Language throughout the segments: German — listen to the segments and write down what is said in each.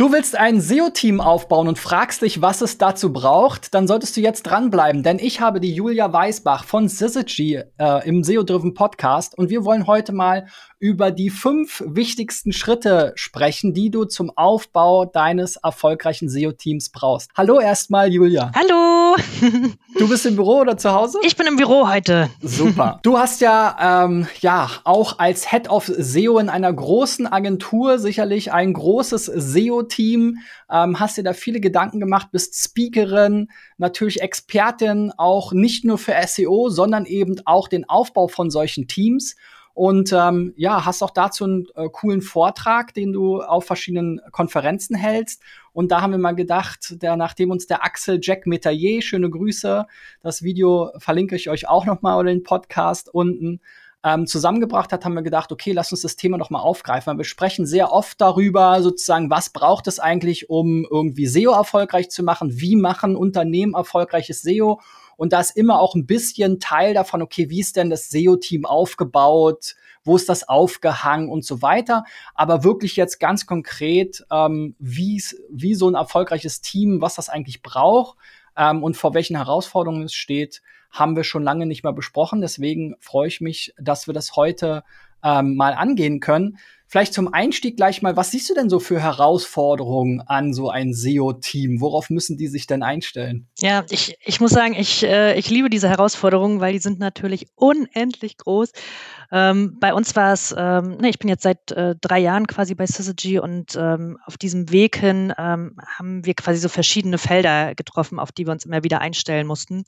Du willst ein SEO-Team aufbauen und fragst dich, was es dazu braucht, dann solltest du jetzt dranbleiben, denn ich habe die Julia Weisbach von Syzygy äh, im SEO-Driven Podcast und wir wollen heute mal über die fünf wichtigsten Schritte sprechen, die du zum Aufbau deines erfolgreichen SEO-Teams brauchst. Hallo erstmal, Julia. Hallo. du bist im Büro oder zu Hause? Ich bin im Büro heute. Super. Du hast ja, ähm, ja auch als Head of SEO in einer großen Agentur sicherlich ein großes SEO-Team. Ähm, hast dir da viele Gedanken gemacht, bist Speakerin, natürlich Expertin, auch nicht nur für SEO, sondern eben auch den Aufbau von solchen Teams. Und ähm, ja, hast auch dazu einen äh, coolen Vortrag, den du auf verschiedenen Konferenzen hältst. Und da haben wir mal gedacht, der, nachdem uns der Axel Jack Metayer, schöne Grüße, das Video verlinke ich euch auch noch mal oder den Podcast unten, ähm, zusammengebracht hat, haben wir gedacht, okay, lass uns das Thema noch mal aufgreifen. Wir sprechen sehr oft darüber, sozusagen, was braucht es eigentlich, um irgendwie SEO erfolgreich zu machen? Wie machen Unternehmen erfolgreiches SEO? Und da ist immer auch ein bisschen Teil davon, okay, wie ist denn das SEO-Team aufgebaut? Wo ist das aufgehangen und so weiter? Aber wirklich jetzt ganz konkret, ähm, wie so ein erfolgreiches Team, was das eigentlich braucht ähm, und vor welchen Herausforderungen es steht, haben wir schon lange nicht mehr besprochen. Deswegen freue ich mich, dass wir das heute ähm, mal angehen können. Vielleicht zum Einstieg gleich mal, was siehst du denn so für Herausforderungen an so ein SEO-Team? Worauf müssen die sich denn einstellen? Ja, ich, ich muss sagen, ich, äh, ich liebe diese Herausforderungen, weil die sind natürlich unendlich groß. Ähm, bei uns war es, ähm, ne, ich bin jetzt seit äh, drei Jahren quasi bei Syzygy und ähm, auf diesem Weg hin ähm, haben wir quasi so verschiedene Felder getroffen, auf die wir uns immer wieder einstellen mussten.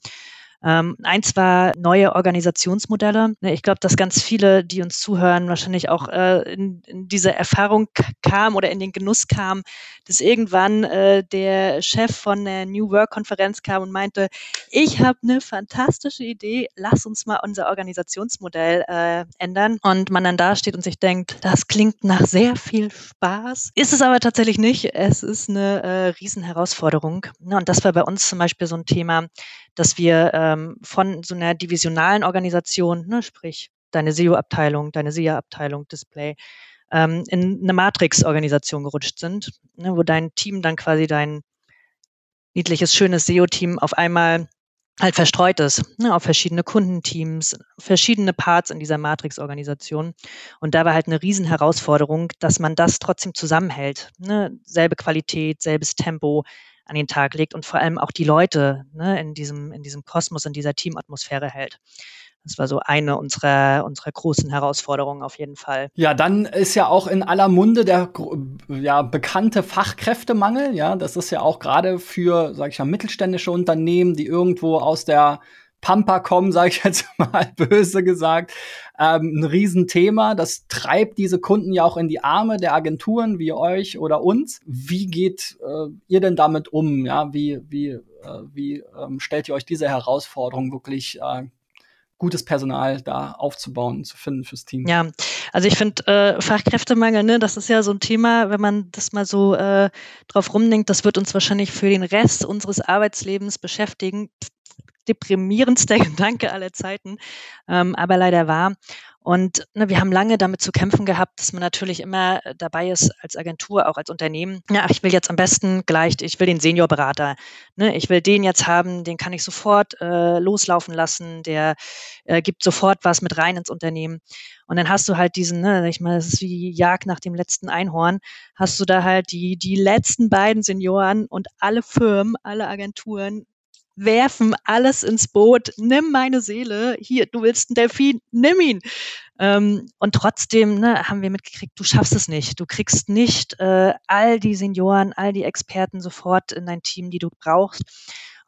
Ähm, eins war neue Organisationsmodelle. Ne, ich glaube, dass ganz viele, die uns zuhören, wahrscheinlich auch äh, in, in diese Erfahrung kam oder in den Genuss kam, dass irgendwann äh, der Chef von der New Work Konferenz kam und meinte, ich habe eine fantastische Idee, lass uns mal unser Organisationsmodell äh, ändern. Und man dann da steht und sich denkt, das klingt nach sehr viel Spaß. Ist es aber tatsächlich nicht. Es ist eine äh, Riesenherausforderung. Ne, und das war bei uns zum Beispiel so ein Thema, dass wir ähm, von so einer divisionalen Organisation, ne, sprich deine SEO-Abteilung, deine SEA-Abteilung, Display, ähm, in eine Matrix-Organisation gerutscht sind, ne, wo dein Team dann quasi dein niedliches, schönes SEO-Team auf einmal halt verstreut ist, ne, auf verschiedene Kundenteams, verschiedene Parts in dieser Matrix-Organisation. Und da war halt eine Riesenherausforderung, dass man das trotzdem zusammenhält. Ne? Selbe Qualität, selbes Tempo, an den Tag legt und vor allem auch die Leute ne, in, diesem, in diesem Kosmos, in dieser Teamatmosphäre hält. Das war so eine unserer, unserer großen Herausforderungen auf jeden Fall. Ja, dann ist ja auch in aller Munde der ja, bekannte Fachkräftemangel. Ja, das ist ja auch gerade für, sag ich mal, mittelständische Unternehmen, die irgendwo aus der Pampa kommen, sage ich jetzt mal böse gesagt, ähm, ein Riesenthema. Das treibt diese Kunden ja auch in die Arme der Agenturen wie euch oder uns. Wie geht äh, ihr denn damit um? Ja, wie wie äh, wie ähm, stellt ihr euch diese Herausforderung wirklich äh, gutes Personal da aufzubauen, zu finden fürs Team. Ja, also ich finde äh, Fachkräftemangel, ne, das ist ja so ein Thema, wenn man das mal so äh, drauf rumdenkt, das wird uns wahrscheinlich für den Rest unseres Arbeitslebens beschäftigen deprimierendster Gedanke aller Zeiten, ähm, aber leider wahr. Und ne, wir haben lange damit zu kämpfen gehabt, dass man natürlich immer dabei ist, als Agentur, auch als Unternehmen. Ja, ich will jetzt am besten gleich, ich will den Seniorberater. Ne, ich will den jetzt haben, den kann ich sofort äh, loslaufen lassen, der äh, gibt sofort was mit rein ins Unternehmen. Und dann hast du halt diesen, ne, ich meine, das ist wie Jagd nach dem letzten Einhorn, hast du da halt die, die letzten beiden Senioren und alle Firmen, alle Agenturen werfen alles ins Boot, nimm meine Seele, hier, du willst einen Delfin, nimm ihn. Ähm, und trotzdem ne, haben wir mitgekriegt, du schaffst es nicht. Du kriegst nicht äh, all die Senioren, all die Experten sofort in dein Team, die du brauchst.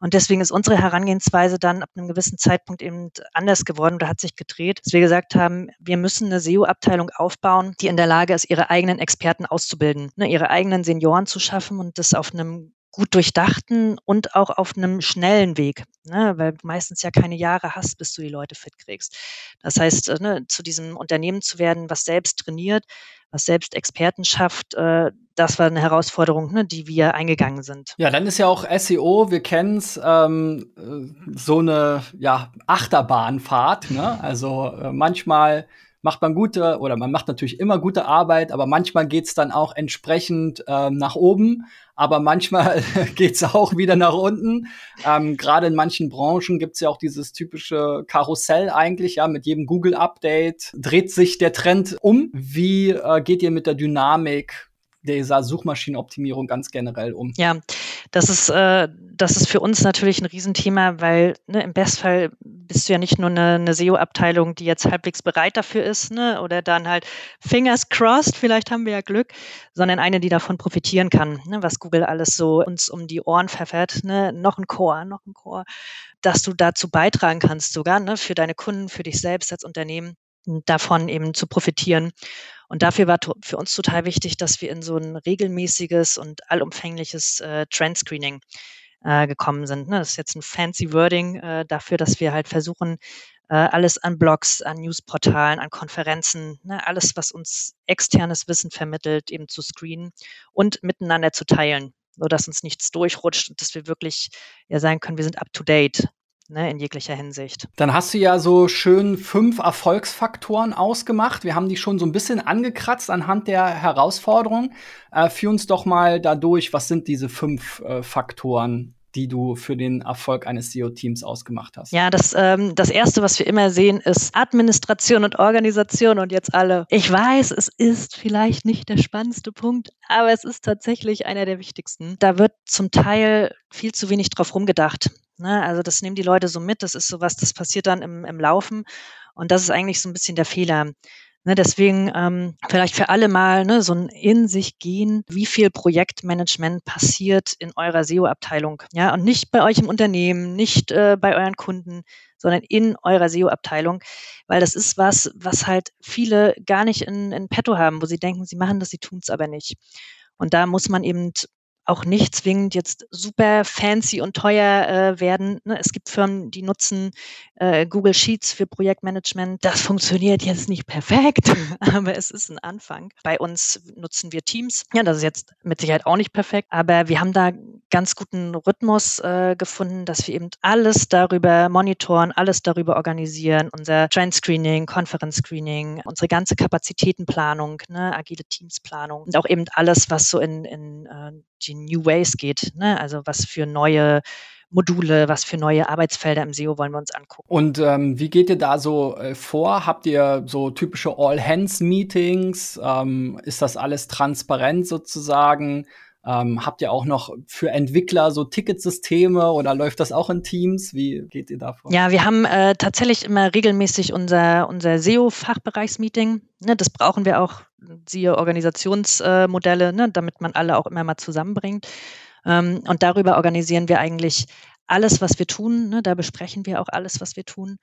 Und deswegen ist unsere Herangehensweise dann ab einem gewissen Zeitpunkt eben anders geworden oder hat sich gedreht, dass wir gesagt haben, wir müssen eine SEO-Abteilung aufbauen, die in der Lage ist, ihre eigenen Experten auszubilden, ne, ihre eigenen Senioren zu schaffen und das auf einem gut durchdachten und auch auf einem schnellen Weg, ne? weil du meistens ja keine Jahre hast, bis du die Leute fit kriegst. Das heißt, äh, ne, zu diesem Unternehmen zu werden, was selbst trainiert, was selbst Experten schafft, äh, das war eine Herausforderung, ne, die wir eingegangen sind. Ja, dann ist ja auch SEO, wir kennen es, ähm, äh, so eine ja, Achterbahnfahrt. Ne? Also äh, manchmal macht man gute oder man macht natürlich immer gute Arbeit, aber manchmal geht's dann auch entsprechend äh, nach oben, aber manchmal geht's auch wieder nach unten. Ähm, Gerade in manchen Branchen gibt's ja auch dieses typische Karussell eigentlich, ja, mit jedem Google-Update dreht sich der Trend um. Wie äh, geht ihr mit der Dynamik dieser Suchmaschinenoptimierung ganz generell um? Ja, das ist, äh, das ist für uns natürlich ein Riesenthema, weil ne, im Bestfall bist du ja nicht nur eine, eine SEO-Abteilung, die jetzt halbwegs bereit dafür ist, ne, oder dann halt fingers crossed, vielleicht haben wir ja Glück, sondern eine, die davon profitieren kann, ne, was Google alles so uns um die Ohren pfeffert, ne, noch ein Core, noch ein Core, dass du dazu beitragen kannst sogar, ne, für deine Kunden, für dich selbst als Unternehmen davon eben zu profitieren. Und dafür war für uns total wichtig, dass wir in so ein regelmäßiges und allumfängliches äh, Trend-Screening äh, gekommen sind. Ne? Das ist jetzt ein fancy Wording äh, dafür, dass wir halt versuchen, äh, alles an Blogs, an Newsportalen, an Konferenzen, ne? alles, was uns externes Wissen vermittelt, eben zu screenen und miteinander zu teilen, sodass uns nichts durchrutscht und dass wir wirklich ja sagen können, wir sind up to date ne, in jeglicher Hinsicht. Dann hast du ja so schön fünf Erfolgsfaktoren ausgemacht. Wir haben die schon so ein bisschen angekratzt anhand der Herausforderung. Äh, führ uns doch mal dadurch, was sind diese fünf äh, Faktoren? die du für den Erfolg eines SEO-Teams ausgemacht hast? Ja, das, ähm, das Erste, was wir immer sehen, ist Administration und Organisation. Und jetzt alle. Ich weiß, es ist vielleicht nicht der spannendste Punkt, aber es ist tatsächlich einer der wichtigsten. Da wird zum Teil viel zu wenig drauf rumgedacht. Ne? Also das nehmen die Leute so mit, das ist sowas, das passiert dann im, im Laufen. Und das ist eigentlich so ein bisschen der Fehler. Ne, deswegen ähm, vielleicht für alle mal ne, so ein in sich gehen, wie viel Projektmanagement passiert in eurer SEO-Abteilung. Ja, und nicht bei euch im Unternehmen, nicht äh, bei euren Kunden, sondern in eurer SEO-Abteilung, weil das ist was, was halt viele gar nicht in, in petto haben, wo sie denken, sie machen das, sie tun es aber nicht. Und da muss man eben auch nicht zwingend jetzt super fancy und teuer äh, werden. Ne? Es gibt Firmen, die nutzen äh, Google Sheets für Projektmanagement. Das funktioniert jetzt nicht perfekt, aber es ist ein Anfang. Bei uns nutzen wir Teams. Ja, das ist jetzt mit Sicherheit auch nicht perfekt, aber wir haben da ganz guten Rhythmus äh, gefunden, dass wir eben alles darüber monitoren, alles darüber organisieren, unser Trend Screening, Konferenz Screening, unsere ganze Kapazitätenplanung, ne, agile Teamsplanung und auch eben alles, was so in, in äh, die New Ways geht. Ne? Also was für neue Module, was für neue Arbeitsfelder im SEO wollen wir uns angucken. Und ähm, wie geht ihr da so äh, vor? Habt ihr so typische All-Hands-Meetings? Ähm, ist das alles transparent sozusagen? Ähm, habt ihr auch noch für Entwickler so Ticketsysteme oder läuft das auch in Teams? Wie geht ihr davor? Ja, wir haben äh, tatsächlich immer regelmäßig unser, unser SEO-Fachbereichsmeeting. Ne, das brauchen wir auch, siehe Organisationsmodelle, äh, ne, damit man alle auch immer mal zusammenbringt. Ähm, und darüber organisieren wir eigentlich alles, was wir tun. Ne, da besprechen wir auch alles, was wir tun.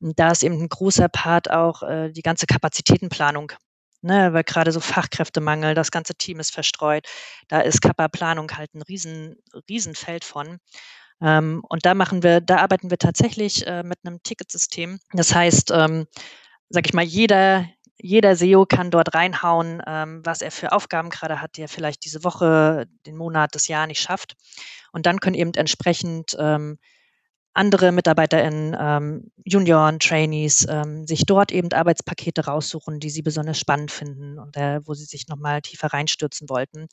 Und da ist eben ein großer Part auch äh, die ganze Kapazitätenplanung ne, weil gerade so Fachkräftemangel, das ganze Team ist verstreut. Da ist Kappa-Planung halt ein riesen, Riesenfeld von. Ähm, und da machen wir, da arbeiten wir tatsächlich äh, mit einem Ticketsystem. Das heißt, ähm, sag ich mal, jeder, jeder SEO kann dort reinhauen, ähm, was er für Aufgaben gerade hat, die er vielleicht diese Woche, den Monat, das Jahr nicht schafft. Und dann können eben entsprechend ähm, andere MitarbeiterInnen, ähm, Junioren, Trainees, ähm, sich dort eben Arbeitspakete raussuchen, die sie besonders spannend finden und äh, wo sie sich nochmal tiefer reinstürzen wollten.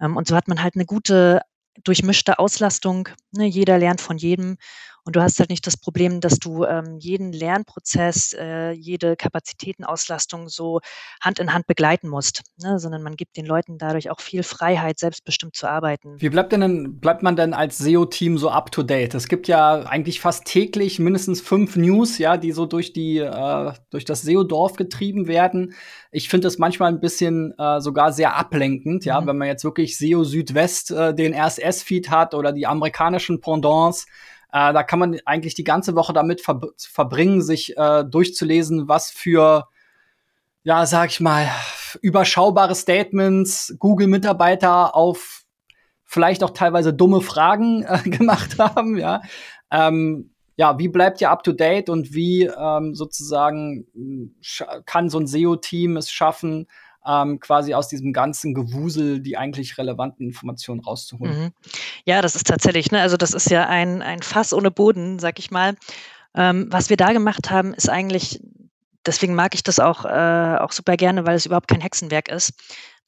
Ähm, und so hat man halt eine gute durchmischte Auslastung. Ne? Jeder lernt von jedem und du hast halt nicht das Problem, dass du ähm, jeden Lernprozess, äh, jede Kapazitätenauslastung so Hand in Hand begleiten musst, ne? sondern man gibt den Leuten dadurch auch viel Freiheit, selbstbestimmt zu arbeiten. Wie bleibt denn bleibt man denn als SEO-Team so up to date? Es gibt ja eigentlich fast täglich mindestens fünf News, ja, die so durch die äh, durch das SEO-Dorf getrieben werden. Ich finde das manchmal ein bisschen äh, sogar sehr ablenkend, ja, mhm. wenn man jetzt wirklich SEO Südwest äh, den RSS-Feed hat oder die amerikanischen Pendants. Äh, da kann man eigentlich die ganze Woche damit ver verbringen, sich äh, durchzulesen, was für, ja, sag ich mal, überschaubare Statements Google-Mitarbeiter auf vielleicht auch teilweise dumme Fragen äh, gemacht haben, ja. Ähm, ja, wie bleibt ihr up to date und wie ähm, sozusagen kann so ein SEO-Team es schaffen, ähm, quasi aus diesem ganzen Gewusel die eigentlich relevanten Informationen rauszuholen. Mhm. Ja, das ist tatsächlich, ne, also das ist ja ein, ein Fass ohne Boden, sag ich mal. Ähm, was wir da gemacht haben, ist eigentlich deswegen mag ich das auch, äh, auch super gerne, weil es überhaupt kein Hexenwerk ist,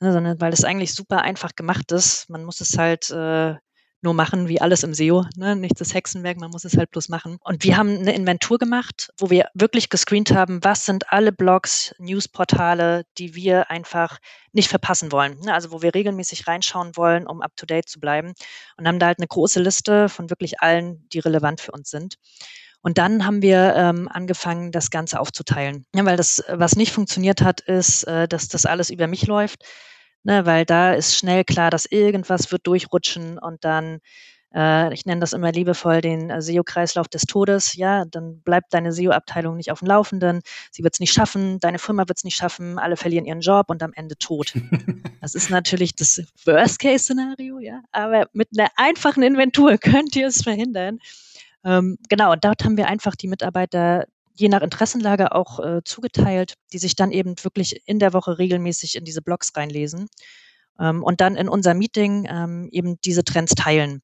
ne, sondern weil es eigentlich super einfach gemacht ist. Man muss es halt äh, nur machen, wie alles im SEO. Ne? Nichts ist Hexenwerk, man muss es halt bloß machen. Und wir haben eine Inventur gemacht, wo wir wirklich gescreent haben, was sind alle Blogs, Newsportale, die wir einfach nicht verpassen wollen. Ne? Also wo wir regelmäßig reinschauen wollen, um up-to-date zu bleiben. Und haben da halt eine große Liste von wirklich allen, die relevant für uns sind. Und dann haben wir ähm, angefangen, das Ganze aufzuteilen. Ja, weil das, was nicht funktioniert hat, ist, äh, dass das alles über mich läuft ne, weil da ist schnell klar, dass irgendwas wird durchrutschen und dann, äh, ich nenne das immer liebevoll den äh, SEO-Kreislauf des Todes, ja, dann bleibt deine SEO-Abteilung nicht auf dem Laufenden, sie wird es nicht schaffen, deine Firma wird es nicht schaffen, alle verlieren ihren Job und am Ende tot. das ist natürlich das Worst-Case-Szenario, ja, aber mit einer einfachen Inventur könnt ihr es verhindern. Ähm, genau, und dort haben wir einfach die Mitarbeiter je nach Interessenlage auch äh, zugeteilt, die sich dann eben wirklich in der Woche regelmäßig in diese Blogs reinlesen ähm, und dann in unser Meeting ähm, eben diese Trends teilen.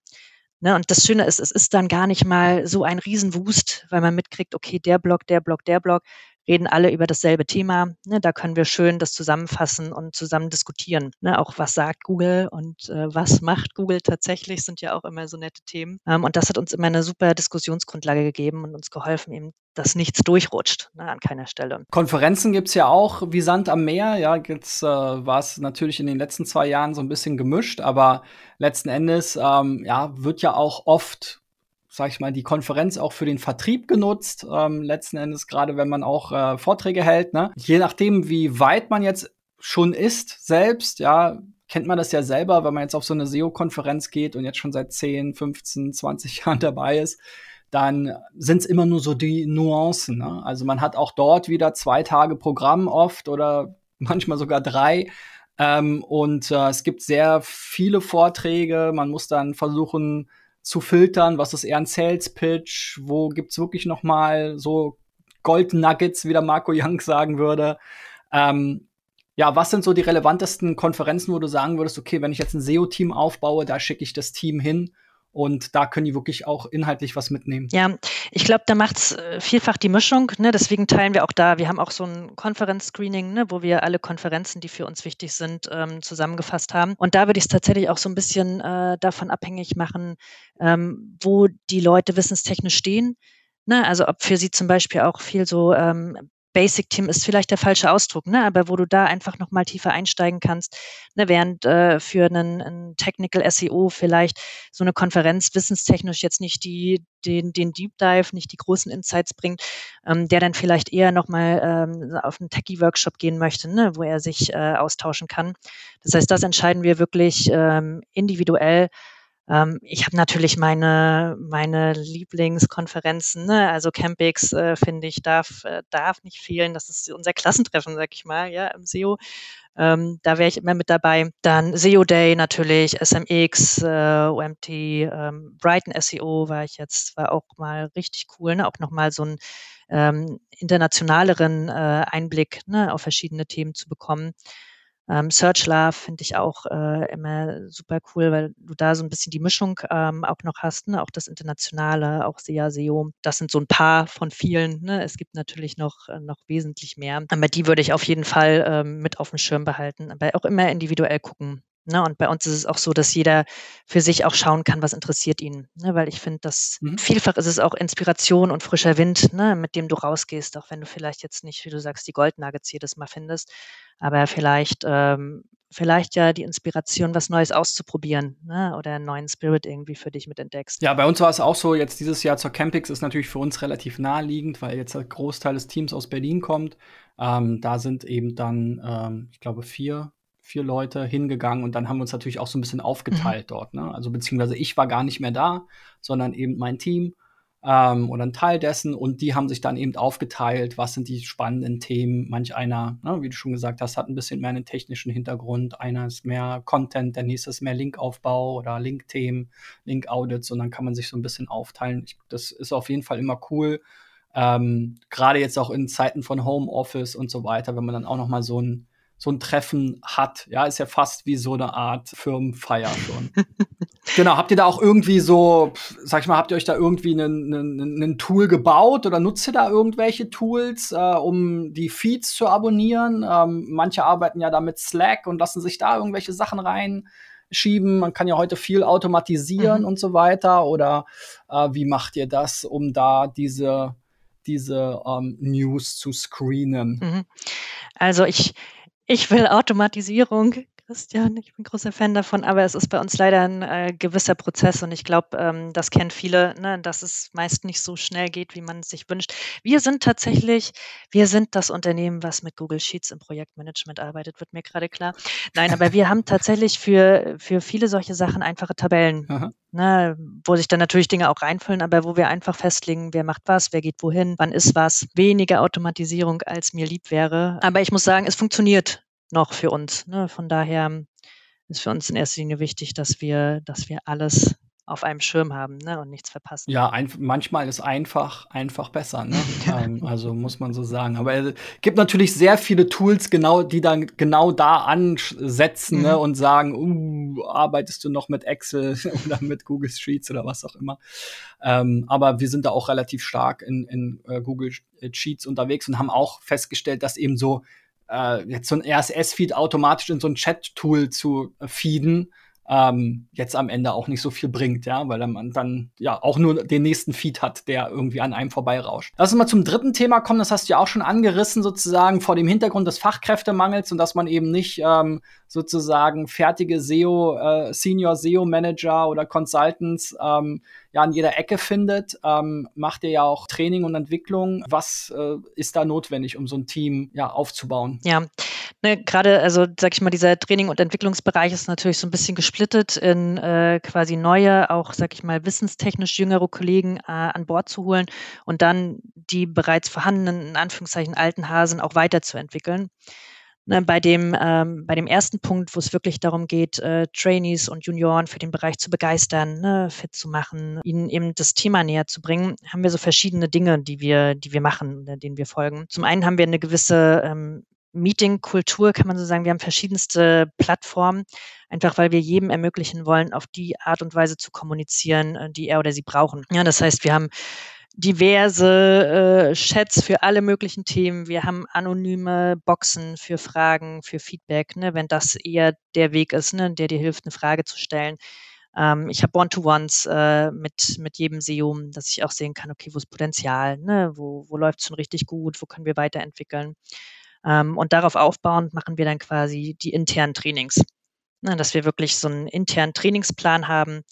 Ne, und das Schöne ist, es ist dann gar nicht mal so ein Riesenwust, weil man mitkriegt, okay, der Blog, der Blog, der Blog, reden alle über dasselbe Thema. Ne, da können wir schön das zusammenfassen und zusammen diskutieren. Ne, auch was sagt Google und äh, was macht Google tatsächlich, sind ja auch immer so nette Themen. Ähm, und das hat uns immer eine super Diskussionsgrundlage gegeben und uns geholfen, eben, dass nichts durchrutscht ne, an keiner Stelle. Konferenzen gibt's ja auch wie Sand am Meer. Ja, jetzt äh, war es natürlich in den letzten zwei Jahren so ein bisschen gemischt, aber letzten Endes ähm, ja, wird ja auch oft sag ich mal, die Konferenz auch für den Vertrieb genutzt. Ähm, letzten Endes, gerade wenn man auch äh, Vorträge hält. Ne? Je nachdem, wie weit man jetzt schon ist selbst, ja, kennt man das ja selber, wenn man jetzt auf so eine SEO-Konferenz geht und jetzt schon seit 10, 15, 20 Jahren dabei ist, dann sind es immer nur so die Nuancen. Ne? Also man hat auch dort wieder zwei Tage Programm oft oder manchmal sogar drei. Ähm, und äh, es gibt sehr viele Vorträge. Man muss dann versuchen, zu filtern, was ist eher ein Sales Pitch, wo gibt's wirklich noch mal so Gold Nuggets, wie der Marco Young sagen würde. Ähm, ja, was sind so die relevantesten Konferenzen, wo du sagen würdest, okay, wenn ich jetzt ein SEO-Team aufbaue, da schicke ich das Team hin und da können die wirklich auch inhaltlich was mitnehmen. Ja, ich glaube, da macht es äh, vielfach die Mischung. Ne? Deswegen teilen wir auch da. Wir haben auch so ein Konferenz-Screening, ne? wo wir alle Konferenzen, die für uns wichtig sind, ähm, zusammengefasst haben. Und da würde ich es tatsächlich auch so ein bisschen äh, davon abhängig machen, ähm, wo die Leute wissenstechnisch stehen. Ne? Also ob für sie zum Beispiel auch viel so ähm, Basic Team ist vielleicht der falsche Ausdruck, ne? aber wo du da einfach noch mal tiefer einsteigen kannst, ne? während äh, für einen, einen Technical SEO vielleicht so eine Konferenz wissenstechnisch jetzt nicht die den, den Deep Dive, nicht die großen Insights bringt, ähm, der dann vielleicht eher noch mal ähm, auf einen Techie-Workshop gehen möchte, ne? wo er sich äh, austauschen kann. Das heißt, das entscheiden wir wirklich ähm, individuell ich habe natürlich meine, meine Lieblingskonferenzen, ne? also Campix, äh, finde ich, darf, äh, darf nicht fehlen. Das ist unser Klassentreffen, sag ich mal, ja, im SEO. Ähm, da wäre ich immer mit dabei. Dann SEO Day natürlich, SMX, äh, OMT, ähm, Brighton SEO war ich jetzt, war auch mal richtig cool, ne? auch nochmal so einen ähm, internationaleren äh, Einblick ne? auf verschiedene Themen zu bekommen. Ähm, Search Love finde ich auch äh, immer super cool, weil du da so ein bisschen die Mischung ähm, auch noch hast, ne? auch das Internationale, auch SEA, SEO. Das sind so ein paar von vielen. Ne? Es gibt natürlich noch, äh, noch wesentlich mehr. Aber die würde ich auf jeden Fall ähm, mit auf dem Schirm behalten, aber auch immer individuell gucken. Ne, und bei uns ist es auch so, dass jeder für sich auch schauen kann, was interessiert ihn. Ne, weil ich finde, dass mhm. vielfach ist es auch Inspiration und frischer Wind, ne, mit dem du rausgehst, auch wenn du vielleicht jetzt nicht, wie du sagst, die Goldnuggets jedes Mal findest, aber vielleicht, ähm, vielleicht ja die Inspiration, was Neues auszuprobieren ne, oder einen neuen Spirit irgendwie für dich mitentdeckst. Ja, bei uns war es auch so, jetzt dieses Jahr zur Campix ist natürlich für uns relativ naheliegend, weil jetzt der Großteil des Teams aus Berlin kommt. Ähm, da sind eben dann, ähm, ich glaube, vier vier Leute hingegangen und dann haben wir uns natürlich auch so ein bisschen aufgeteilt mhm. dort. Ne? Also beziehungsweise ich war gar nicht mehr da, sondern eben mein Team ähm, oder ein Teil dessen und die haben sich dann eben aufgeteilt, was sind die spannenden Themen. Manch einer, ne, wie du schon gesagt hast, hat ein bisschen mehr einen technischen Hintergrund, einer ist mehr Content, der nächste ist mehr Linkaufbau oder Link-Themen, Link-Audits und dann kann man sich so ein bisschen aufteilen. Ich, das ist auf jeden Fall immer cool. Ähm, Gerade jetzt auch in Zeiten von Homeoffice und so weiter, wenn man dann auch noch mal so ein so ein Treffen hat. Ja, ist ja fast wie so eine Art Firmenfeier schon. genau, habt ihr da auch irgendwie so, sag ich mal, habt ihr euch da irgendwie ein Tool gebaut oder nutzt ihr da irgendwelche Tools, äh, um die Feeds zu abonnieren? Ähm, manche arbeiten ja da mit Slack und lassen sich da irgendwelche Sachen reinschieben. Man kann ja heute viel automatisieren mhm. und so weiter. Oder äh, wie macht ihr das, um da diese diese ähm, News zu screenen? Mhm. Also ich ich will Automatisierung, Christian. Ich bin großer Fan davon, aber es ist bei uns leider ein äh, gewisser Prozess und ich glaube, ähm, das kennen viele, ne, dass es meist nicht so schnell geht, wie man es sich wünscht. Wir sind tatsächlich, wir sind das Unternehmen, was mit Google Sheets im Projektmanagement arbeitet, wird mir gerade klar. Nein, aber wir haben tatsächlich für, für viele solche Sachen einfache Tabellen, ne, wo sich dann natürlich Dinge auch reinfüllen, aber wo wir einfach festlegen, wer macht was, wer geht wohin, wann ist was. Weniger Automatisierung, als mir lieb wäre. Aber ich muss sagen, es funktioniert noch für uns. Ne? Von daher ist für uns in erster Linie wichtig, dass wir, dass wir alles auf einem Schirm haben ne, und nichts verpassen. Ja, ein, manchmal ist einfach einfach besser. Ne? ähm, also muss man so sagen. Aber es gibt natürlich sehr viele Tools, genau, die dann genau da ansetzen ne, mhm. ne, und sagen, uh, arbeitest du noch mit Excel oder mit Google Sheets oder was auch immer. Ähm, aber wir sind da auch relativ stark in, in uh, Google Sheets unterwegs und haben auch festgestellt, dass eben so äh, jetzt so ein RSS-Feed automatisch in so ein Chat-Tool zu äh, feeden, ähm, jetzt am Ende auch nicht so viel bringt, ja, weil man dann ja auch nur den nächsten Feed hat, der irgendwie an einem vorbeirauscht. Lass uns mal zum dritten Thema kommen, das hast du ja auch schon angerissen, sozusagen vor dem Hintergrund des Fachkräftemangels und dass man eben nicht ähm, sozusagen fertige SEO, äh, Senior SEO Manager oder Consultants ähm, ja an jeder Ecke findet. Ähm, macht ihr ja auch Training und Entwicklung. Was äh, ist da notwendig, um so ein Team ja aufzubauen? Ja, ne, gerade, also sag ich mal, dieser Training- und Entwicklungsbereich ist natürlich so ein bisschen gesplittet in äh, quasi neue, auch sag ich mal, wissenstechnisch jüngere Kollegen äh, an Bord zu holen und dann die bereits vorhandenen, in Anführungszeichen, alten Hasen auch weiterzuentwickeln. Ne, bei, dem, ähm, bei dem ersten Punkt, wo es wirklich darum geht, äh, Trainees und Junioren für den Bereich zu begeistern, ne, fit zu machen, ihnen eben das Thema näher zu bringen, haben wir so verschiedene Dinge, die wir, die wir machen, denen wir folgen. Zum einen haben wir eine gewisse ähm, Meeting-Kultur, kann man so sagen. Wir haben verschiedenste Plattformen, einfach weil wir jedem ermöglichen wollen, auf die Art und Weise zu kommunizieren, äh, die er oder sie brauchen. Ja, das heißt, wir haben diverse äh, Chats für alle möglichen Themen. Wir haben anonyme Boxen für Fragen, für Feedback, ne, wenn das eher der Weg ist, ne, der dir hilft, eine Frage zu stellen. Ähm, ich habe One-to-Ones äh, mit, mit jedem SEO, dass ich auch sehen kann, okay, wo ist Potenzial, ne, wo, wo läuft es schon richtig gut, wo können wir weiterentwickeln. Ähm, und darauf aufbauend machen wir dann quasi die internen Trainings. Dass wir wirklich so einen internen Trainingsplan haben,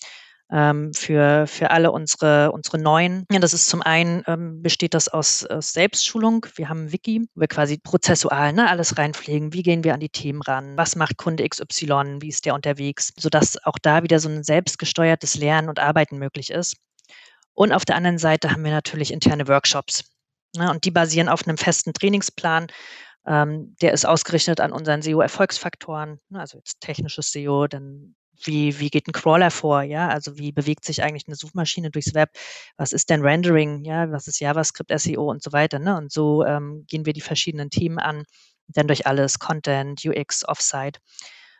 ähm, für, für alle unsere, unsere neuen. Ja, das ist zum einen, ähm, besteht das aus, aus Selbstschulung. Wir haben ein Wiki, wo wir quasi prozessual ne, alles reinpflegen. Wie gehen wir an die Themen ran? Was macht Kunde XY? Wie ist der unterwegs? Sodass auch da wieder so ein selbstgesteuertes Lernen und Arbeiten möglich ist. Und auf der anderen Seite haben wir natürlich interne Workshops. Ne, und die basieren auf einem festen Trainingsplan. Ähm, der ist ausgerichtet an unseren SEO-Erfolgsfaktoren, ne, also jetzt technisches SEO, dann wie, wie geht ein Crawler vor, ja? Also wie bewegt sich eigentlich eine Suchmaschine durchs Web? Was ist denn Rendering, ja? Was ist JavaScript, SEO und so weiter, ne? Und so ähm, gehen wir die verschiedenen Themen an, dann durch alles, Content, UX, Offsite,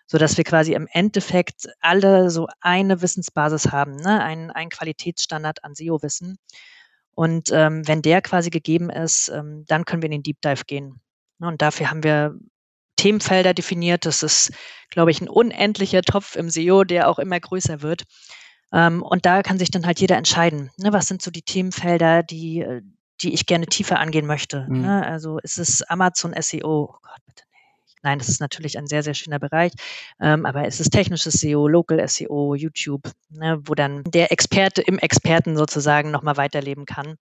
so dass wir quasi im Endeffekt alle so eine Wissensbasis haben, ne? Ein, ein Qualitätsstandard an SEO-Wissen. Und ähm, wenn der quasi gegeben ist, ähm, dann können wir in den Deep Dive gehen. Und dafür haben wir Themenfelder definiert. Das ist, glaube ich, ein unendlicher Topf im SEO, der auch immer größer wird. Ähm, und da kann sich dann halt jeder entscheiden. Ne, was sind so die Themenfelder, die, äh, die ich gerne tiefer angehen möchte? Mhm. Ne, also ist es Amazon SEO? Oh Gott, bitte. Nein, das ist natürlich ein sehr, sehr schöner Bereich. Ähm, aber es ist technisches SEO, Local SEO, YouTube, ne, wo dann der Experte im Experten sozusagen nochmal weiterleben kann.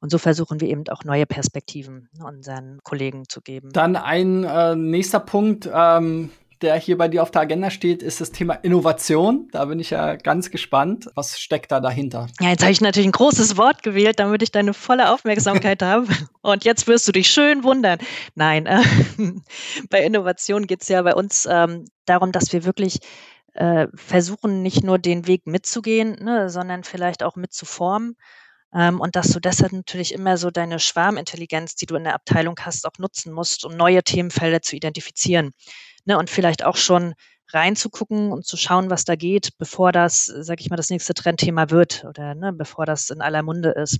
Und so versuchen wir eben auch neue Perspektiven unseren Kollegen zu geben. Dann ein äh, nächster Punkt, ähm, der hier bei dir auf der Agenda steht, ist das Thema Innovation. Da bin ich ja ganz gespannt. Was steckt da dahinter? Ja, jetzt habe ich natürlich ein großes Wort gewählt, damit ich deine volle Aufmerksamkeit habe. Und jetzt wirst du dich schön wundern. Nein, äh, bei Innovation geht es ja bei uns ähm, darum, dass wir wirklich äh, versuchen, nicht nur den Weg mitzugehen, ne, sondern vielleicht auch mitzuformen Ähm, und dass du deshalb natürlich immer so deine Schwarmintelligenz, die du in der Abteilung hast, auch nutzen musst, um neue Themenfelder zu identifizieren. Ne, und vielleicht auch schon reinzugucken und zu schauen, was da geht, bevor das, sag ich mal, das nächste Trendthema wird oder ne, bevor das in aller Munde ist.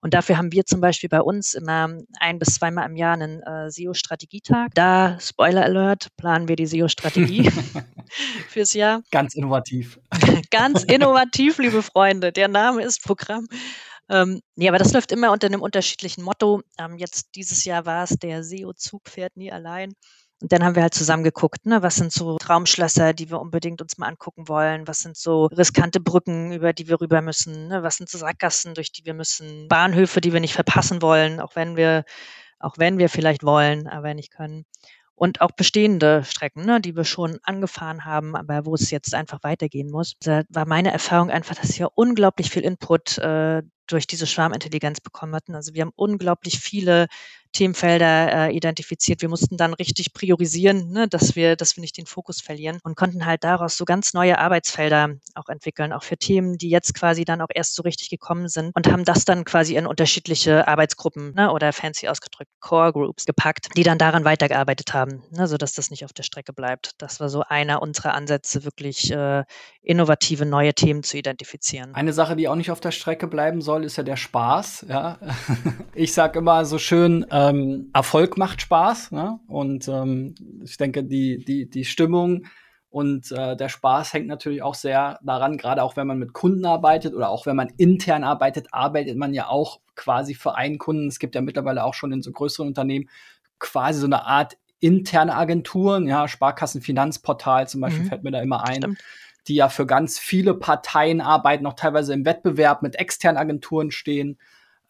Und dafür haben wir zum Beispiel bei uns immer ein bis zweimal im Jahr einen äh, SEO-Strategietag. Da, Spoiler Alert, planen wir die SEO-Strategie fürs Jahr. Ganz innovativ. Ganz innovativ, liebe Freunde. Der Name ist Programm. Ähm, nee, aber das läuft immer unter einem unterschiedlichen Motto. Ähm, jetzt dieses Jahr war es der SEO-Zug fährt nie allein. Und dann haben wir halt zusammen geguckt, ne, was sind so Traumschlösser, die wir unbedingt uns mal angucken wollen, was sind so riskante Brücken, über die wir rüber müssen, ne, was sind so Sackgassen, durch die wir müssen, Bahnhöfe, die wir nicht verpassen wollen, auch wenn wir, auch wenn wir vielleicht wollen, aber nicht können. Und auch bestehende Strecken, ne, die wir schon angefahren haben, aber wo es jetzt einfach weitergehen muss. Da war meine Erfahrung einfach, dass wir unglaublich viel Input äh, durch diese Schwarmintelligenz bekommen hatten. Also wir haben unglaublich viele Themenfelder äh, identifiziert. Wir mussten dann richtig priorisieren, ne, dass wir, dass wir nicht den Fokus verlieren und konnten halt daraus so ganz neue Arbeitsfelder auch entwickeln, auch für Themen, die jetzt quasi dann auch erst so richtig gekommen sind und haben das dann quasi in unterschiedliche Arbeitsgruppen ne, oder fancy ausgedrückt Core Groups gepackt, die dann daran weitergearbeitet haben, ne, sodass das nicht auf der Strecke bleibt. Das war so einer unserer Ansätze, wirklich äh, innovative neue Themen zu identifizieren. Eine Sache, die auch nicht auf der Strecke bleiben soll, ist ja der Spaß. Ja? Ich sage immer so schön, ähm, Erfolg macht Spaß. Ne? Und ähm, ich denke, die, die, die Stimmung und äh, der Spaß hängt natürlich auch sehr daran, gerade auch wenn man mit Kunden arbeitet oder auch wenn man intern arbeitet, arbeitet man ja auch quasi für einen Kunden. Es gibt ja mittlerweile auch schon in so größeren Unternehmen quasi so eine Art interne Agenturen, ja, Sparkassenfinanzportal zum Beispiel mhm. fällt mir da immer ein. Stimmt die ja für ganz viele Parteien arbeiten, auch teilweise im Wettbewerb mit externen Agenturen stehen.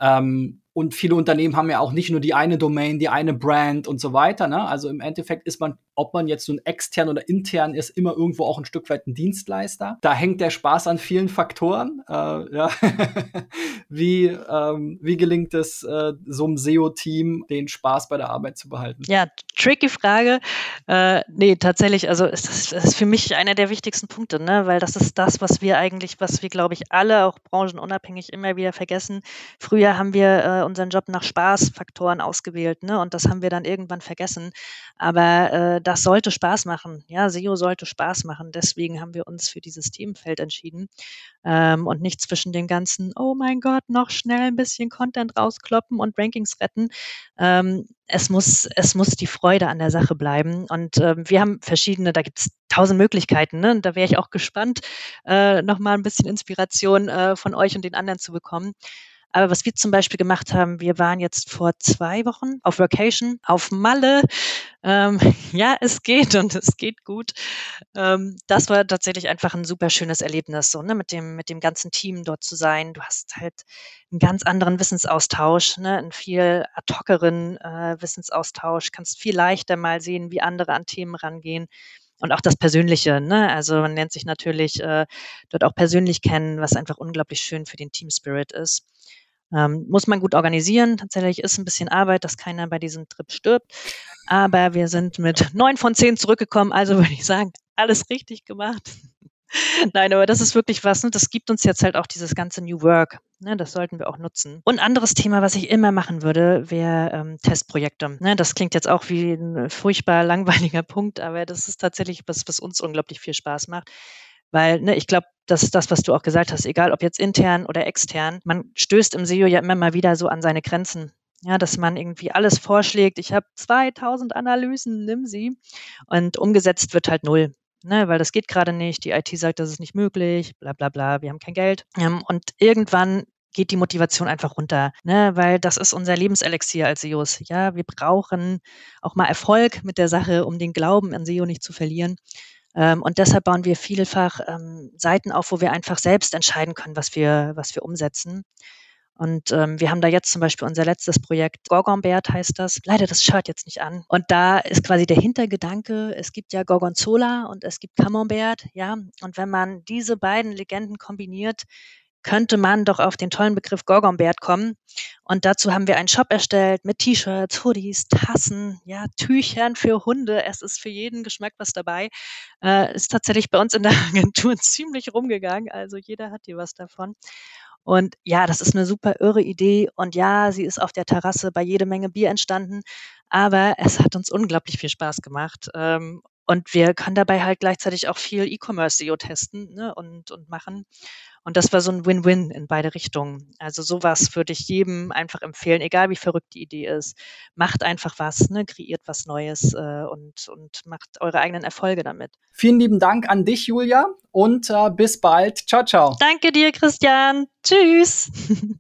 Ähm, und viele Unternehmen haben ja auch nicht nur die eine Domain, die eine Brand und so weiter. Ne? Also im Endeffekt ist man, ob man jetzt nun extern oder intern ist, immer irgendwo auch ein Stück weit ein Dienstleister. Da hängt der Spaß an vielen Faktoren. Äh, ja. wie, ähm, wie gelingt es äh, so einem SEO-Team, den Spaß bei der Arbeit zu behalten? Ja, tricky Frage. Äh, nee, tatsächlich, also ist das, ist für mich einer der wichtigsten Punkte, ne? weil das ist das, was wir eigentlich, was wir, glaube ich, alle, auch branchenunabhängig, immer wieder vergessen. Früher haben wir äh, unseren Job nach Spaßfaktoren ausgewählt, ne? Und das haben wir dann irgendwann vergessen. Aber äh, das sollte Spaß machen. Ja, SEO sollte Spaß machen. Deswegen haben wir uns für dieses Themenfeld entschieden ähm, und nicht zwischen den ganzen, oh mein Gott, noch schnell ein bisschen Content rauskloppen und Rankings retten. Ähm, es muss, es muss die Freude an der Sache bleiben. Und ähm, wir haben verschiedene, da gibt es tausend Möglichkeiten. Ne? Da wäre ich auch gespannt, äh, nochmal ein bisschen Inspiration äh, von euch und den anderen zu bekommen. Aber was wir zum Beispiel gemacht haben, wir waren jetzt vor zwei Wochen auf Vacation auf Malle. Ähm, ja, es geht und es geht gut. Ähm, das war tatsächlich einfach ein super schönes Erlebnis, so ne, mit dem mit dem ganzen Team dort zu sein. Du hast halt einen ganz anderen Wissensaustausch, ne, einen viel ad hoceren äh, Wissensaustausch. Kannst viel leichter mal sehen, wie andere an Themen rangehen und auch das Persönliche. Ne? Also man lernt sich natürlich äh, dort auch persönlich kennen, was einfach unglaublich schön für den Team Spirit ist. Ähm, muss man gut organisieren. Tatsächlich ist ein bisschen Arbeit, dass keiner bei diesem Trip stirbt. Aber wir sind mit neun von zehn zurückgekommen. Also würde ich sagen, alles richtig gemacht. Nein, aber das ist wirklich was, ne? das gibt uns jetzt halt auch dieses ganze New Work. Ne? Das sollten wir auch nutzen. Und anderes Thema, was ich immer machen würde, wäre ähm, Testprojekte. Ne? Das klingt jetzt auch wie ein furchtbar langweiliger Punkt, aber das ist tatsächlich was, was uns unglaublich viel Spaß macht. Weil ne, ich glaube, das ist das, was du auch gesagt hast, egal ob jetzt intern oder extern, man stößt im SEO ja immer mal wieder so an seine Grenzen. Ja, dass man irgendwie alles vorschlägt. Ich habe 2000 Analysen, nimm sie. Und umgesetzt wird halt null. Ne, weil das geht gerade nicht. Die IT sagt, das ist nicht möglich, bla bla bla, wir haben kein Geld. Ähm, und irgendwann geht die Motivation einfach runter, ne? weil das ist unser Lebenselixier als SEOs. Ja, wir brauchen auch mal Erfolg mit der Sache, um den Glauben an SEO nicht zu verlieren. Ähm, und deshalb bauen wir vielfach ähm, Seiten auf, wo wir einfach selbst entscheiden können, was wir, was wir umsetzen. Und ähm, wir haben da jetzt zum Beispiel unser letztes Projekt, Gorgonbert heißt das. Leider das Shirt jetzt nicht an. Und da ist quasi der Hintergedanke, es gibt ja Gorgonzola und es gibt Camembert, ja. Und wenn man diese beiden Legenden kombiniert, könnte man doch auf den tollen Begriff Gorgonbert kommen. Und dazu haben wir einen Shop erstellt mit T-Shirts, Hoodies, Tassen, ja, Tüchern für Hunde. Es ist für jeden Geschmack was dabei. Äh, ist tatsächlich bei uns in der Agentur ziemlich rumgegangen. Also jeder hat hier was davon. Und ja, das ist eine super irre Idee. Und ja, sie ist auf der Terrasse bei jede Menge Bier entstanden. Aber es hat uns unglaublich viel Spaß gemacht. Ähm, und wir können dabei halt gleichzeitig auch viel E-Commerce-SEO testen ne, und, und machen. Und das war so ein Win-Win in beide Richtungen. Also sowas würde ich jedem einfach empfehlen, egal wie verrückt die Idee ist. Macht einfach was, ne? kreiert was Neues äh, und, und macht eure eigenen Erfolge damit. Vielen lieben Dank an dich, Julia, und äh, bis bald. Ciao, ciao. Danke dir, Christian. Tschüss.